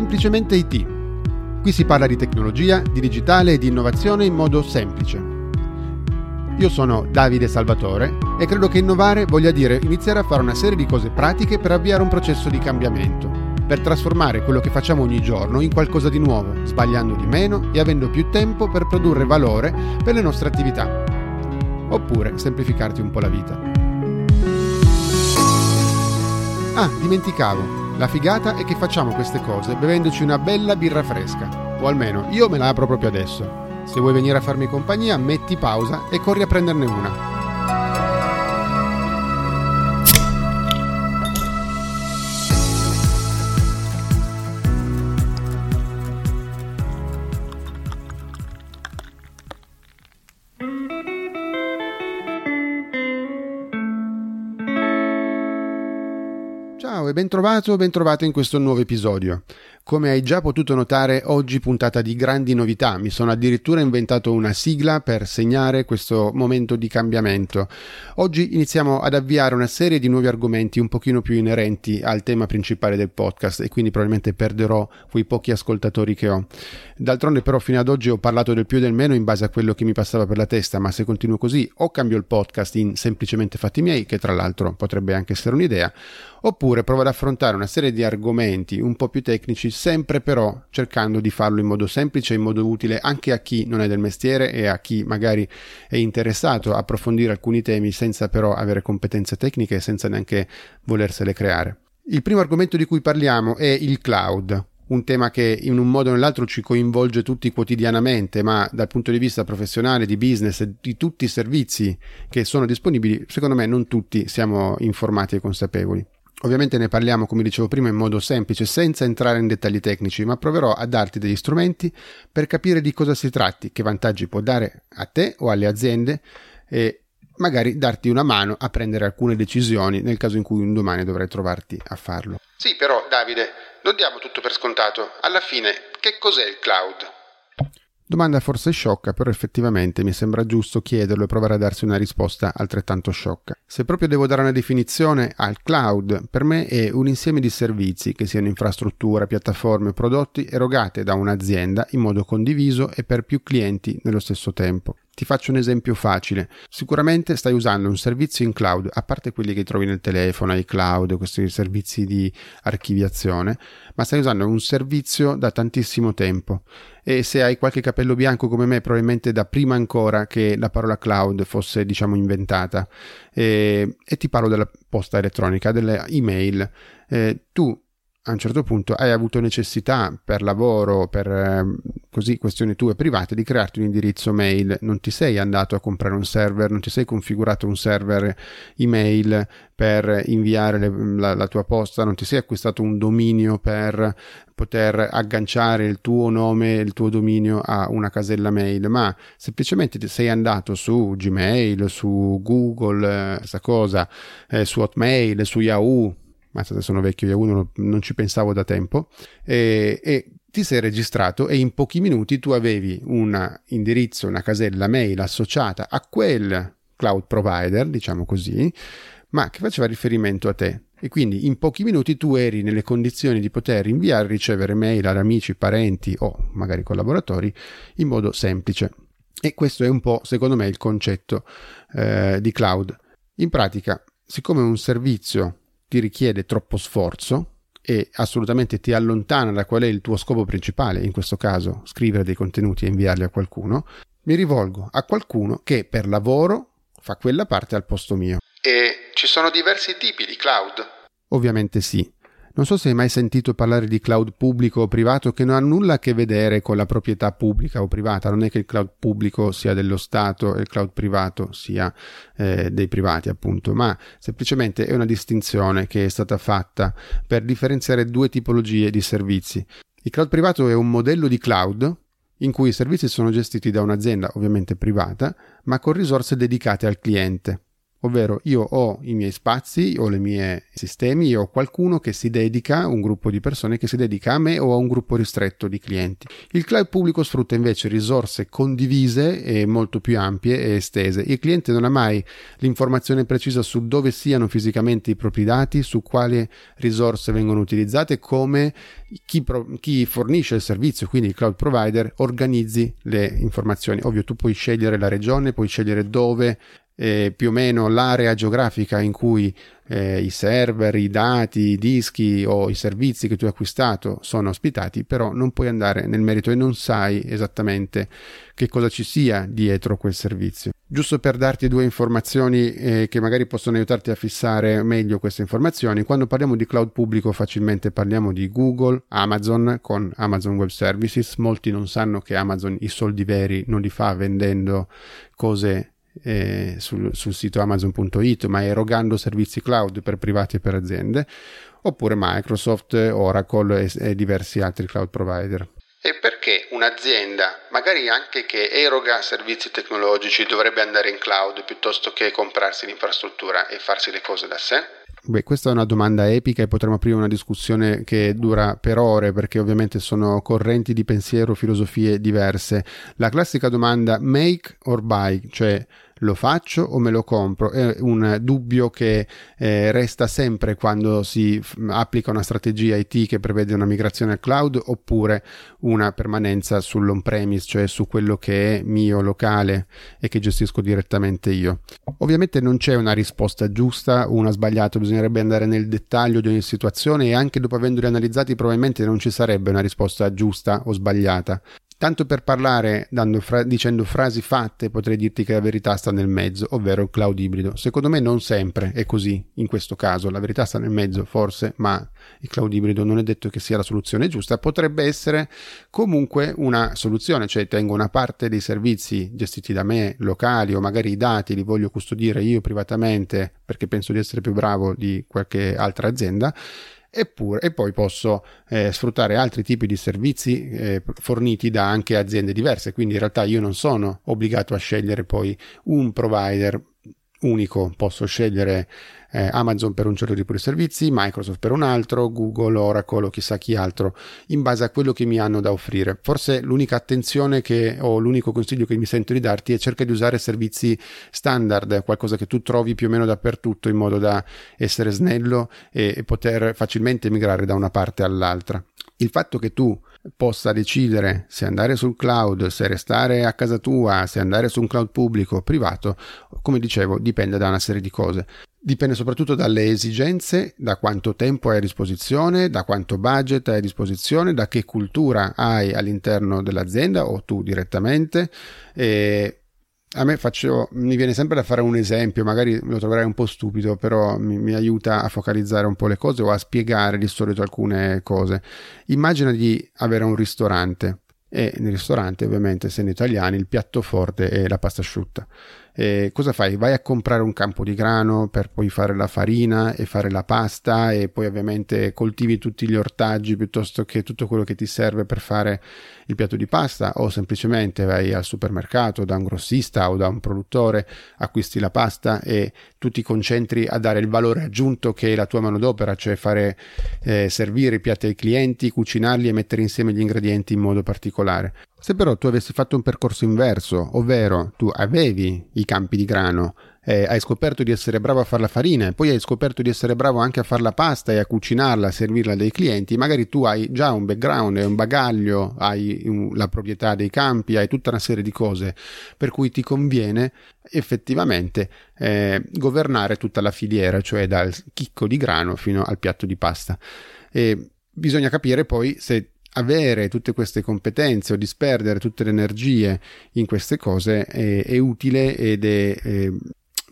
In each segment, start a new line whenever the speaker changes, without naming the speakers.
Semplicemente IT. Qui si parla di tecnologia, di digitale e di innovazione in modo semplice. Io sono Davide Salvatore e credo che innovare voglia dire iniziare a fare una serie di cose pratiche per avviare un processo di cambiamento, per trasformare quello che facciamo ogni giorno in qualcosa di nuovo, sbagliando di meno e avendo più tempo per produrre valore per le nostre attività. Oppure semplificarti un po' la vita. Ah, dimenticavo. La figata è che facciamo queste cose bevendoci una bella birra fresca. O almeno io me la apro proprio adesso. Se vuoi venire a farmi compagnia, metti pausa e corri a prenderne una. Ciao e bentrovato o bentrovato in questo nuovo episodio. Come hai già potuto notare, oggi puntata di grandi novità. Mi sono addirittura inventato una sigla per segnare questo momento di cambiamento. Oggi iniziamo ad avviare una serie di nuovi argomenti un pochino più inerenti al tema principale del podcast e quindi probabilmente perderò quei pochi ascoltatori che ho. D'altronde però fino ad oggi ho parlato del più e del meno in base a quello che mi passava per la testa, ma se continuo così o cambio il podcast in semplicemente fatti miei, che tra l'altro potrebbe anche essere un'idea, oppure provo ad affrontare una serie di argomenti un po' più tecnici, sempre però cercando di farlo in modo semplice, in modo utile anche a chi non è del mestiere e a chi magari è interessato a approfondire alcuni temi senza però avere competenze tecniche e senza neanche volersele creare. Il primo argomento di cui parliamo è il cloud, un tema che in un modo o nell'altro ci coinvolge tutti quotidianamente, ma dal punto di vista professionale, di business e di tutti i servizi che sono disponibili, secondo me non tutti siamo informati e consapevoli. Ovviamente ne parliamo, come dicevo prima, in modo semplice, senza entrare in dettagli tecnici, ma proverò a darti degli strumenti per capire di cosa si tratti, che vantaggi può dare a te o alle aziende e magari darti una mano a prendere alcune decisioni nel caso in cui un domani dovrai trovarti a farlo. Sì, però Davide, non diamo tutto per scontato. Alla fine, che cos'è il cloud? Domanda forse sciocca, però effettivamente mi sembra giusto chiederlo e provare a darsi una risposta altrettanto sciocca. Se proprio devo dare una definizione al cloud, per me è un insieme di servizi, che siano infrastruttura, piattaforme prodotti, erogate da un'azienda in modo condiviso e per più clienti nello stesso tempo. Ti faccio un esempio facile. Sicuramente stai usando un servizio in cloud, a parte quelli che trovi nel telefono, iCloud, questi servizi di archiviazione, ma stai usando un servizio da tantissimo tempo. E se hai qualche capello bianco come me, probabilmente da prima ancora che la parola cloud fosse, diciamo, inventata. E, e ti parlo della posta elettronica, delle email. Eh, tu a un certo punto hai avuto necessità per lavoro, per eh, così questioni tue private, di crearti un indirizzo mail, non ti sei andato a comprare un server, non ti sei configurato un server email per inviare le, la, la tua posta, non ti sei acquistato un dominio per poter agganciare il tuo nome, il tuo dominio a una casella mail, ma semplicemente ti sei andato su Gmail, su Google, questa eh, cosa, eh, su Hotmail, su Yahoo, ma sono vecchio Yahoo non, non ci pensavo da tempo, e, e ti sei registrato e in pochi minuti tu avevi un indirizzo, una casella mail associata a quel cloud provider, diciamo così, ma che faceva riferimento a te. E quindi in pochi minuti tu eri nelle condizioni di poter inviare e ricevere mail ad amici, parenti o magari collaboratori in modo semplice. E questo è un po', secondo me, il concetto eh, di cloud. In pratica, siccome un servizio ti richiede troppo sforzo e assolutamente ti allontana da qual è il tuo scopo principale, in questo caso scrivere dei contenuti e inviarli a qualcuno, mi rivolgo a qualcuno che per lavoro fa quella parte al posto mio. E ci sono diversi tipi di cloud? Ovviamente sì. Non so se hai mai sentito parlare di cloud pubblico o privato che non ha nulla a che vedere con la proprietà pubblica o privata. Non è che il cloud pubblico sia dello Stato e il cloud privato sia eh, dei privati, appunto, ma semplicemente è una distinzione che è stata fatta per differenziare due tipologie di servizi. Il cloud privato è un modello di cloud in cui i servizi sono gestiti da un'azienda ovviamente privata, ma con risorse dedicate al cliente. Ovvero io ho i miei spazi, ho i miei sistemi, ho qualcuno che si dedica, un gruppo di persone che si dedica a me o a un gruppo ristretto di clienti. Il cloud pubblico sfrutta invece risorse condivise e molto più ampie e estese. Il cliente non ha mai l'informazione precisa su dove siano fisicamente i propri dati, su quali risorse vengono utilizzate, come chi, pro- chi fornisce il servizio, quindi il cloud provider, organizzi le informazioni. Ovvio, tu puoi scegliere la regione, puoi scegliere dove eh, più o meno l'area geografica in cui eh, i server, i dati, i dischi o i servizi che tu hai acquistato sono ospitati, però non puoi andare nel merito e non sai esattamente che cosa ci sia dietro quel servizio. Giusto per darti due informazioni eh, che magari possono aiutarti a fissare meglio queste informazioni, quando parliamo di cloud pubblico facilmente parliamo di Google, Amazon con Amazon Web Services, molti non sanno che Amazon i soldi veri non li fa vendendo cose eh, sul, sul, sito amazon.it, ma erogando servizi cloud per privati e per aziende, oppure Microsoft, Oracle e, e diversi altri cloud provider. E perché un'azienda, magari anche che eroga servizi tecnologici, dovrebbe andare in cloud piuttosto che comprarsi l'infrastruttura e farsi le cose da sé? Beh, questa è una domanda epica e potremmo aprire una discussione che dura per ore perché ovviamente sono correnti di pensiero, filosofie diverse. La classica domanda make or buy, cioè lo faccio o me lo compro? È un dubbio che eh, resta sempre quando si f- applica una strategia IT che prevede una migrazione al cloud oppure una permanenza sull'on-premise, cioè su quello che è mio locale e che gestisco direttamente io. Ovviamente non c'è una risposta giusta o una sbagliata, bisognerebbe andare nel dettaglio di ogni situazione e anche dopo avendoli analizzati probabilmente non ci sarebbe una risposta giusta o sbagliata. Tanto per parlare fra- dicendo frasi fatte, potrei dirti che la verità sta nel mezzo, ovvero il cloud ibrido. Secondo me non sempre è così in questo caso, la verità sta nel mezzo forse, ma il cloud ibrido non è detto che sia la soluzione giusta, potrebbe essere comunque una soluzione, cioè tengo una parte dei servizi gestiti da me, locali o magari i dati li voglio custodire io privatamente perché penso di essere più bravo di qualche altra azienda Eppure, e poi posso eh, sfruttare altri tipi di servizi eh, forniti da anche aziende diverse, quindi in realtà io non sono obbligato a scegliere poi un provider unico, posso scegliere eh, Amazon per un certo tipo di servizi, Microsoft per un altro, Google, Oracle o chissà chi altro, in base a quello che mi hanno da offrire. Forse l'unica attenzione che o l'unico consiglio che mi sento di darti è cerca di usare servizi standard, qualcosa che tu trovi più o meno dappertutto in modo da essere snello e, e poter facilmente migrare da una parte all'altra. Il fatto che tu possa decidere se andare sul cloud, se restare a casa tua, se andare su un cloud pubblico o privato, come dicevo, dipende da una serie di cose. Dipende soprattutto dalle esigenze, da quanto tempo hai a disposizione, da quanto budget hai a disposizione, da che cultura hai all'interno dell'azienda o tu direttamente. E a me faccio, mi viene sempre da fare un esempio, magari lo troverai un po' stupido, però mi, mi, aiuta a focalizzare un po' le cose o a spiegare di solito alcune cose. Immagina di avere un ristorante e nel ristorante ovviamente essendo italiani il piatto forte è la pasta asciutta eh, cosa fai? Vai a comprare un campo di grano per poi fare la farina e fare la pasta e poi ovviamente coltivi tutti gli ortaggi piuttosto che tutto quello che ti serve per fare il piatto di pasta o semplicemente vai al supermercato da un grossista o da un produttore, acquisti la pasta e tu ti concentri a dare il valore aggiunto che è la tua manodopera, cioè fare eh, servire i piatti ai clienti, cucinarli e mettere insieme gli ingredienti in modo particolare. Se però tu avessi fatto un percorso inverso, ovvero tu avevi i campi di grano, eh, hai scoperto di essere bravo a fare la farina e poi hai scoperto di essere bravo anche a fare la pasta e a cucinarla, a servirla dai clienti, magari tu hai già un background, un bagaglio, hai la proprietà dei campi, hai tutta una serie di cose per cui ti conviene effettivamente eh, governare tutta la filiera, cioè dal chicco di grano fino al piatto di pasta. E bisogna capire poi se avere tutte queste competenze o disperdere tutte le energie in queste cose è, è utile ed è, è,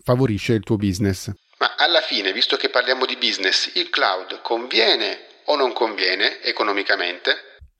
favorisce il tuo business. Ma alla fine, visto che parliamo di business, il cloud conviene o non conviene economicamente?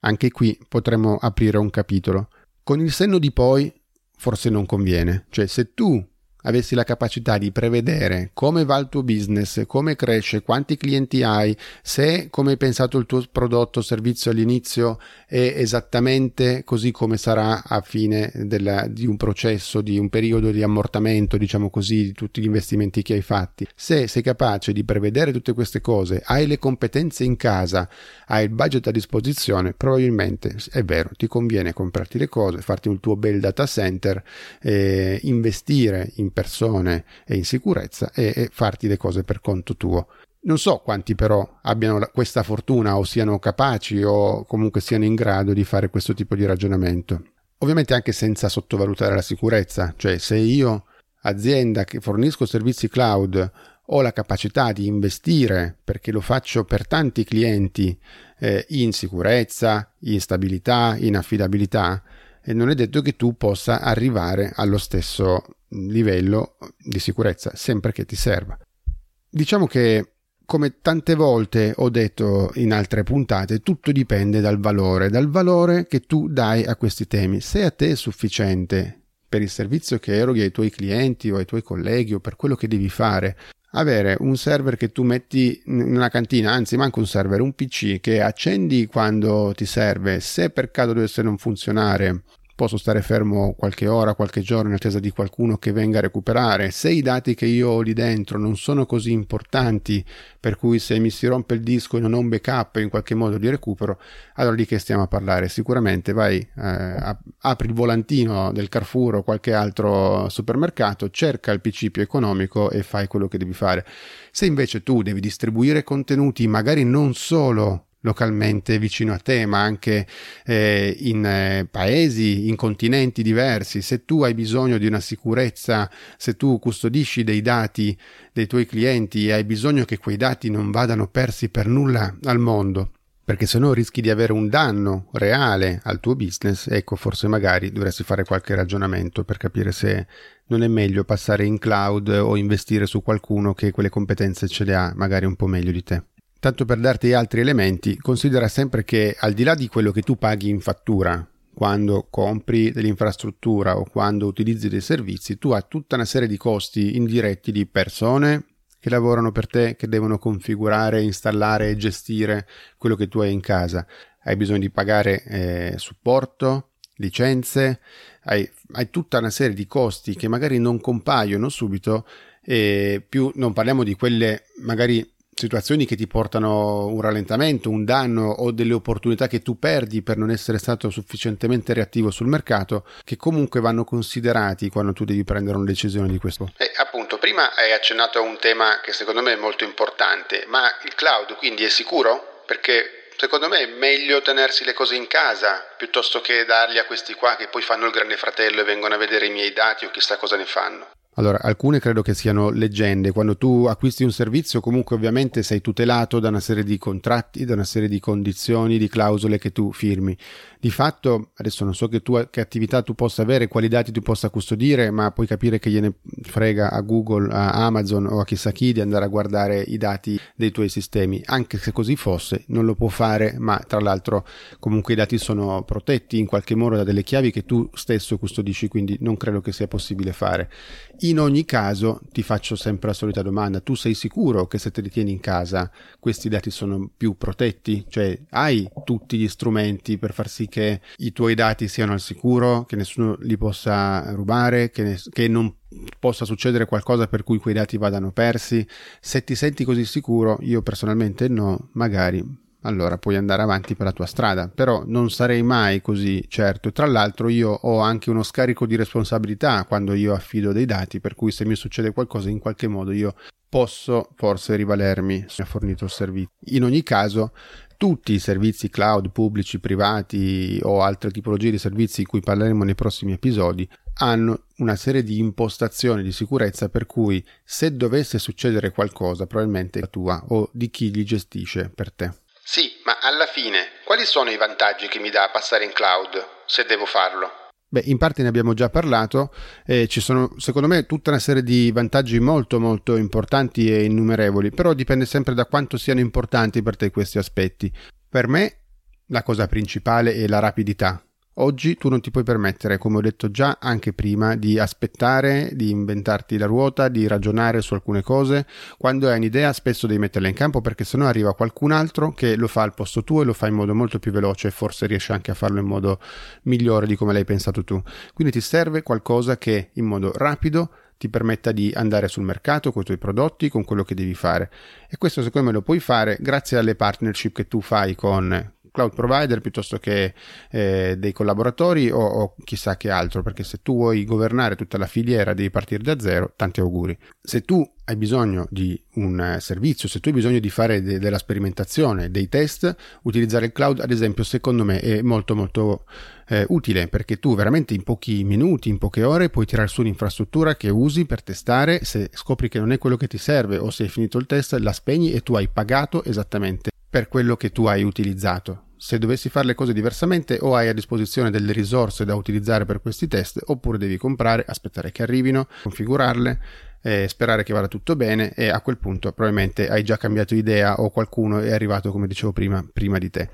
Anche qui potremmo aprire un capitolo. Con il senno di poi, forse non conviene. Cioè, se tu avessi la capacità di prevedere come va il tuo business, come cresce, quanti clienti hai, se come hai pensato il tuo prodotto o servizio all'inizio è esattamente così come sarà a fine della, di un processo, di un periodo di ammortamento, diciamo così, di tutti gli investimenti che hai fatti. Se sei capace di prevedere tutte queste cose, hai le competenze in casa, hai il budget a disposizione, probabilmente è vero, ti conviene comprarti le cose, farti un tuo bel data center, eh, investire persone e in sicurezza e, e farti le cose per conto tuo. Non so quanti però abbiano questa fortuna o siano capaci o comunque siano in grado di fare questo tipo di ragionamento. Ovviamente anche senza sottovalutare la sicurezza, cioè se io azienda che fornisco servizi cloud ho la capacità di investire perché lo faccio per tanti clienti eh, in sicurezza, in stabilità, in affidabilità, e non è detto che tu possa arrivare allo stesso livello di sicurezza, sempre che ti serva. Diciamo che, come tante volte ho detto in altre puntate, tutto dipende dal valore, dal valore che tu dai a questi temi. Se a te è sufficiente per il servizio che eroghi ai tuoi clienti o ai tuoi colleghi o per quello che devi fare, avere un server che tu metti in una cantina, anzi manco un server, un PC che accendi quando ti serve, se per caso dovesse non funzionare posso stare fermo qualche ora, qualche giorno in attesa di qualcuno che venga a recuperare. Se i dati che io ho lì dentro non sono così importanti, per cui se mi si rompe il disco e non ho un backup in qualche modo di recupero, allora di che stiamo a parlare? Sicuramente vai, eh, apri il volantino del Carrefour o qualche altro supermercato, cerca il PC più economico e fai quello che devi fare. Se invece tu devi distribuire contenuti magari non solo localmente vicino a te, ma anche eh, in eh, paesi, in continenti diversi. Se tu hai bisogno di una sicurezza, se tu custodisci dei dati dei tuoi clienti e hai bisogno che quei dati non vadano persi per nulla al mondo, perché se no rischi di avere un danno reale al tuo business, ecco, forse magari dovresti fare qualche ragionamento per capire se non è meglio passare in cloud o investire su qualcuno che quelle competenze ce le ha magari un po' meglio di te. Tanto per darti altri elementi, considera sempre che al di là di quello che tu paghi in fattura, quando compri dell'infrastruttura o quando utilizzi dei servizi, tu hai tutta una serie di costi indiretti di persone che lavorano per te, che devono configurare, installare e gestire quello che tu hai in casa. Hai bisogno di pagare eh, supporto, licenze, hai, hai, tutta una serie di costi che magari non compaiono subito e più non parliamo di quelle magari situazioni che ti portano un rallentamento, un danno o delle opportunità che tu perdi per non essere stato sufficientemente reattivo sul mercato, che comunque vanno considerati quando tu devi prendere una decisione di questo.
Eh, appunto, prima hai accennato a un tema che secondo me è molto importante, ma il cloud quindi è sicuro? Perché secondo me è meglio tenersi le cose in casa piuttosto che darli a questi qua che poi fanno il grande fratello e vengono a vedere i miei dati o chissà cosa ne fanno.
Allora, alcune credo che siano leggende. Quando tu acquisti un servizio, comunque ovviamente sei tutelato da una serie di contratti, da una serie di condizioni, di clausole che tu firmi. Di fatto, adesso non so che, tu, che attività tu possa avere, quali dati tu possa custodire, ma puoi capire che gliene frega a Google, a Amazon o a chissà chi di andare a guardare i dati dei tuoi sistemi. Anche se così fosse, non lo può fare, ma tra l'altro comunque i dati sono protetti in qualche modo da delle chiavi che tu stesso custodisci, quindi non credo che sia possibile fare. In ogni caso, ti faccio sempre la solita domanda: tu sei sicuro che se te li tieni in casa questi dati sono più protetti? Cioè, hai tutti gli strumenti per far sì che i tuoi dati siano al sicuro, che nessuno li possa rubare, che, ne- che non possa succedere qualcosa per cui quei dati vadano persi. Se ti senti così sicuro, io personalmente no, magari allora puoi andare avanti per la tua strada, però non sarei mai così certo. Tra l'altro io ho anche uno scarico di responsabilità quando io affido dei dati, per cui se mi succede qualcosa in qualche modo io posso forse rivalermi se ho fornito il servizio. In ogni caso, tutti i servizi cloud pubblici, privati o altre tipologie di servizi di cui parleremo nei prossimi episodi hanno una serie di impostazioni di sicurezza per cui se dovesse succedere qualcosa probabilmente è la tua o di chi li gestisce per te.
Sì, ma alla fine quali sono i vantaggi che mi dà passare in cloud se devo farlo?
Beh, in parte ne abbiamo già parlato, eh, ci sono secondo me tutta una serie di vantaggi molto molto importanti e innumerevoli, però dipende sempre da quanto siano importanti per te questi aspetti. Per me la cosa principale è la rapidità. Oggi tu non ti puoi permettere, come ho detto già anche prima, di aspettare, di inventarti la ruota, di ragionare su alcune cose. Quando hai un'idea spesso devi metterla in campo perché sennò arriva qualcun altro che lo fa al posto tuo e lo fa in modo molto più veloce e forse riesce anche a farlo in modo migliore di come l'hai pensato tu. Quindi ti serve qualcosa che in modo rapido ti permetta di andare sul mercato con i tuoi prodotti, con quello che devi fare. E questo secondo me lo puoi fare grazie alle partnership che tu fai con cloud provider piuttosto che eh, dei collaboratori o, o, chissà che altro, perché se tu vuoi governare tutta la filiera devi partire da zero, tanti auguri. Se tu hai bisogno di un servizio, se tu hai bisogno di fare de- della sperimentazione, dei test, utilizzare il cloud, ad esempio, secondo me è molto molto eh, utile perché tu veramente in pochi minuti, in poche ore puoi tirare su un'infrastruttura che usi per testare, se scopri che non è quello che ti serve o se hai finito il test, la spegni e tu hai pagato esattamente per quello che tu hai utilizzato. Se dovessi fare le cose diversamente o hai a disposizione delle risorse da utilizzare per questi test oppure devi comprare, aspettare che arrivino, configurarle, eh, sperare che vada tutto bene e a quel punto probabilmente hai già cambiato idea o qualcuno è arrivato come dicevo prima, prima di te.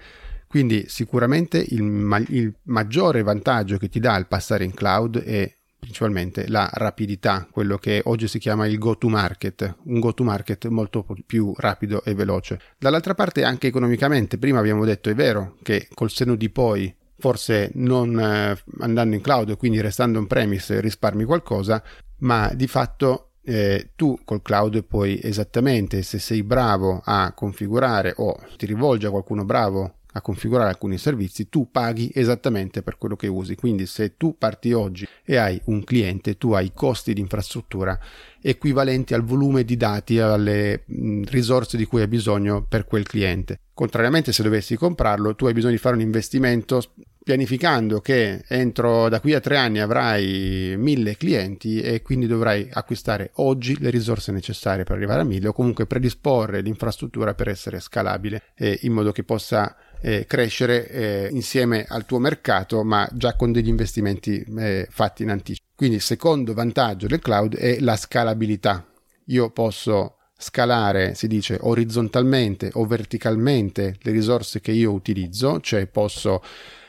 Quindi sicuramente il, ma- il maggiore vantaggio che ti dà il passare in cloud è principalmente la rapidità, quello che oggi si chiama il go to market, un go to market molto più rapido e veloce. Dall'altra parte anche economicamente, prima abbiamo detto è vero che col seno di poi forse non eh, andando in cloud e quindi restando on premise risparmi qualcosa, ma di fatto eh, tu col cloud puoi esattamente se sei bravo a configurare o ti rivolgi a qualcuno bravo a configurare alcuni servizi, tu paghi esattamente per quello che usi. Quindi se tu parti oggi e hai un cliente, tu hai costi di infrastruttura equivalenti al volume di dati, alle risorse di cui hai bisogno per quel cliente. Contrariamente se dovessi comprarlo, tu hai bisogno di fare un investimento pianificando che entro da qui a tre anni avrai mille clienti e quindi dovrai acquistare oggi le risorse necessarie per arrivare a mille o comunque predisporre l'infrastruttura per essere scalabile eh, in modo che possa eh, crescere eh, insieme al tuo mercato, ma già con degli investimenti eh, fatti in anticipo. Quindi il secondo vantaggio del cloud è la scalabilità. Io posso scalare, si dice, orizzontalmente o verticalmente le risorse che io utilizzo, cioè posso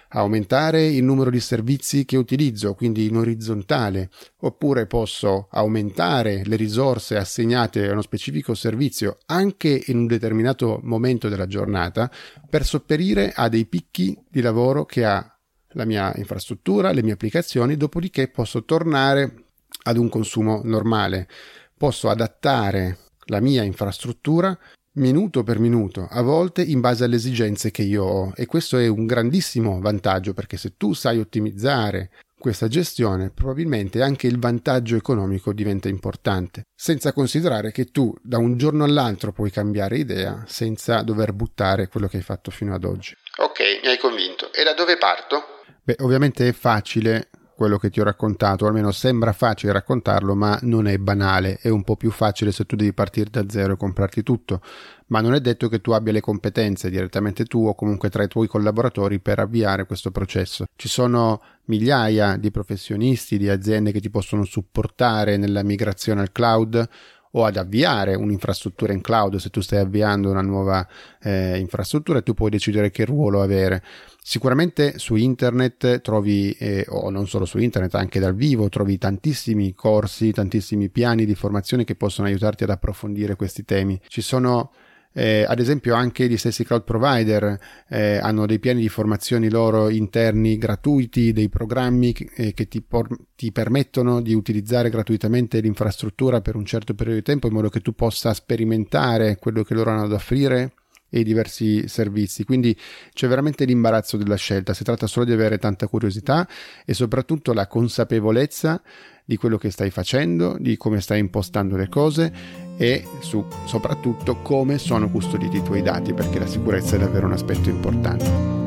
aumentare il numero di servizi che utilizzo, quindi in orizzontale, oppure posso aumentare le risorse assegnate a uno specifico servizio anche in un determinato momento della giornata per sopperire a dei picchi di lavoro che ha la mia infrastruttura, le mie applicazioni, dopodiché posso tornare ad un consumo normale. Posso adattare la mia infrastruttura minuto per minuto, a volte in base alle esigenze che io ho e questo è un grandissimo vantaggio perché se tu sai ottimizzare questa gestione, probabilmente anche il vantaggio economico diventa importante, senza considerare che tu da un giorno all'altro puoi cambiare idea senza dover buttare quello che hai fatto fino ad oggi.
Ok, mi hai convinto. E da dove parto?
Beh, ovviamente è facile quello che ti ho raccontato, almeno sembra facile raccontarlo, ma non è banale, è un po' più facile se tu devi partire da zero e comprarti tutto, ma non è detto che tu abbia le competenze direttamente tu o comunque tra i tuoi collaboratori per avviare questo processo. Ci sono migliaia di professionisti, di aziende che ti possono supportare nella migrazione al cloud o ad avviare un'infrastruttura in cloud se tu stai avviando una nuova eh, infrastruttura tu puoi decidere che ruolo avere sicuramente su internet trovi eh, o non solo su internet anche dal vivo trovi tantissimi corsi tantissimi piani di formazione che possono aiutarti ad approfondire questi temi. Ci sono eh, ad esempio anche gli stessi cloud provider eh, hanno dei piani di formazioni loro interni gratuiti, dei programmi che, eh, che ti, por- ti, permettono di utilizzare gratuitamente l'infrastruttura per un certo periodo di tempo in modo che tu possa sperimentare quello che loro hanno da offrire e diversi servizi. Quindi c'è veramente l'imbarazzo della scelta, si tratta solo di avere tanta curiosità e soprattutto la consapevolezza di quello che stai facendo, di come stai impostando le cose e su, soprattutto come sono custoditi i tuoi dati, perché la sicurezza è davvero un aspetto importante.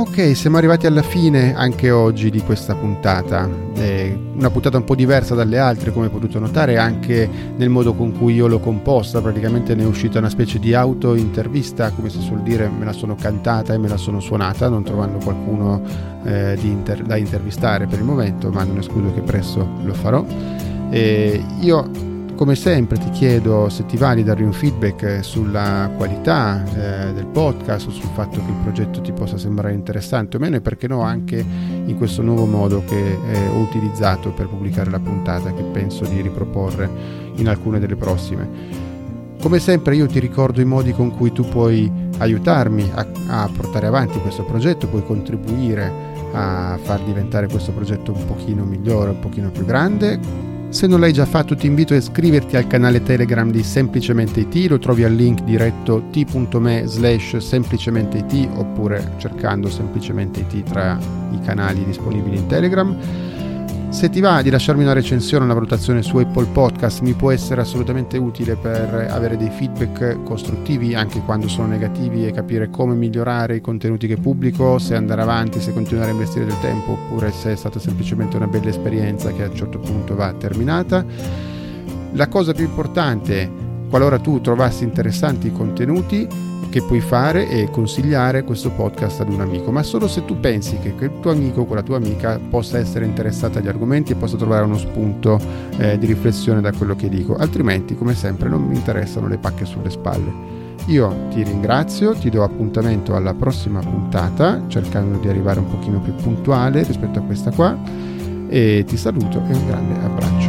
Ok, siamo arrivati alla fine anche oggi di questa puntata. È una puntata un po' diversa dalle altre, come potete notare, anche nel modo con cui io l'ho composta. Praticamente ne è uscita una specie di auto-intervista, come si suol dire, me la sono cantata e me la sono suonata, non trovando qualcuno eh, inter- da intervistare per il momento, ma non escludo che presto lo farò. E io come sempre ti chiedo se ti va di darmi un feedback sulla qualità eh, del podcast o sul fatto che il progetto ti possa sembrare interessante o meno e perché no anche in questo nuovo modo che eh, ho utilizzato per pubblicare la puntata che penso di riproporre in alcune delle prossime. Come sempre io ti ricordo i modi con cui tu puoi aiutarmi a, a portare avanti questo progetto, puoi contribuire a far diventare questo progetto un pochino migliore, un pochino più grande. Se non l'hai già fatto ti invito a iscriverti al canale Telegram di Semplicemente IT, lo trovi al link diretto t.me slash semplicemente IT oppure cercando Semplicemente IT tra i canali disponibili in Telegram. Se ti va di lasciarmi una recensione, una valutazione su Apple Podcast mi può essere assolutamente utile per avere dei feedback costruttivi anche quando sono negativi e capire come migliorare i contenuti che pubblico, se andare avanti, se continuare a investire del tempo oppure se è stata semplicemente una bella esperienza che a un certo punto va terminata. La cosa più importante, qualora tu trovassi interessanti i contenuti, che puoi fare è consigliare questo podcast ad un amico, ma solo se tu pensi che quel tuo amico quella tua amica possa essere interessata agli argomenti e possa trovare uno spunto eh, di riflessione da quello che dico, altrimenti come sempre non mi interessano le pacche sulle spalle. Io ti ringrazio, ti do appuntamento alla prossima puntata, cercando di arrivare un pochino più puntuale rispetto a questa qua, e ti saluto e un grande abbraccio.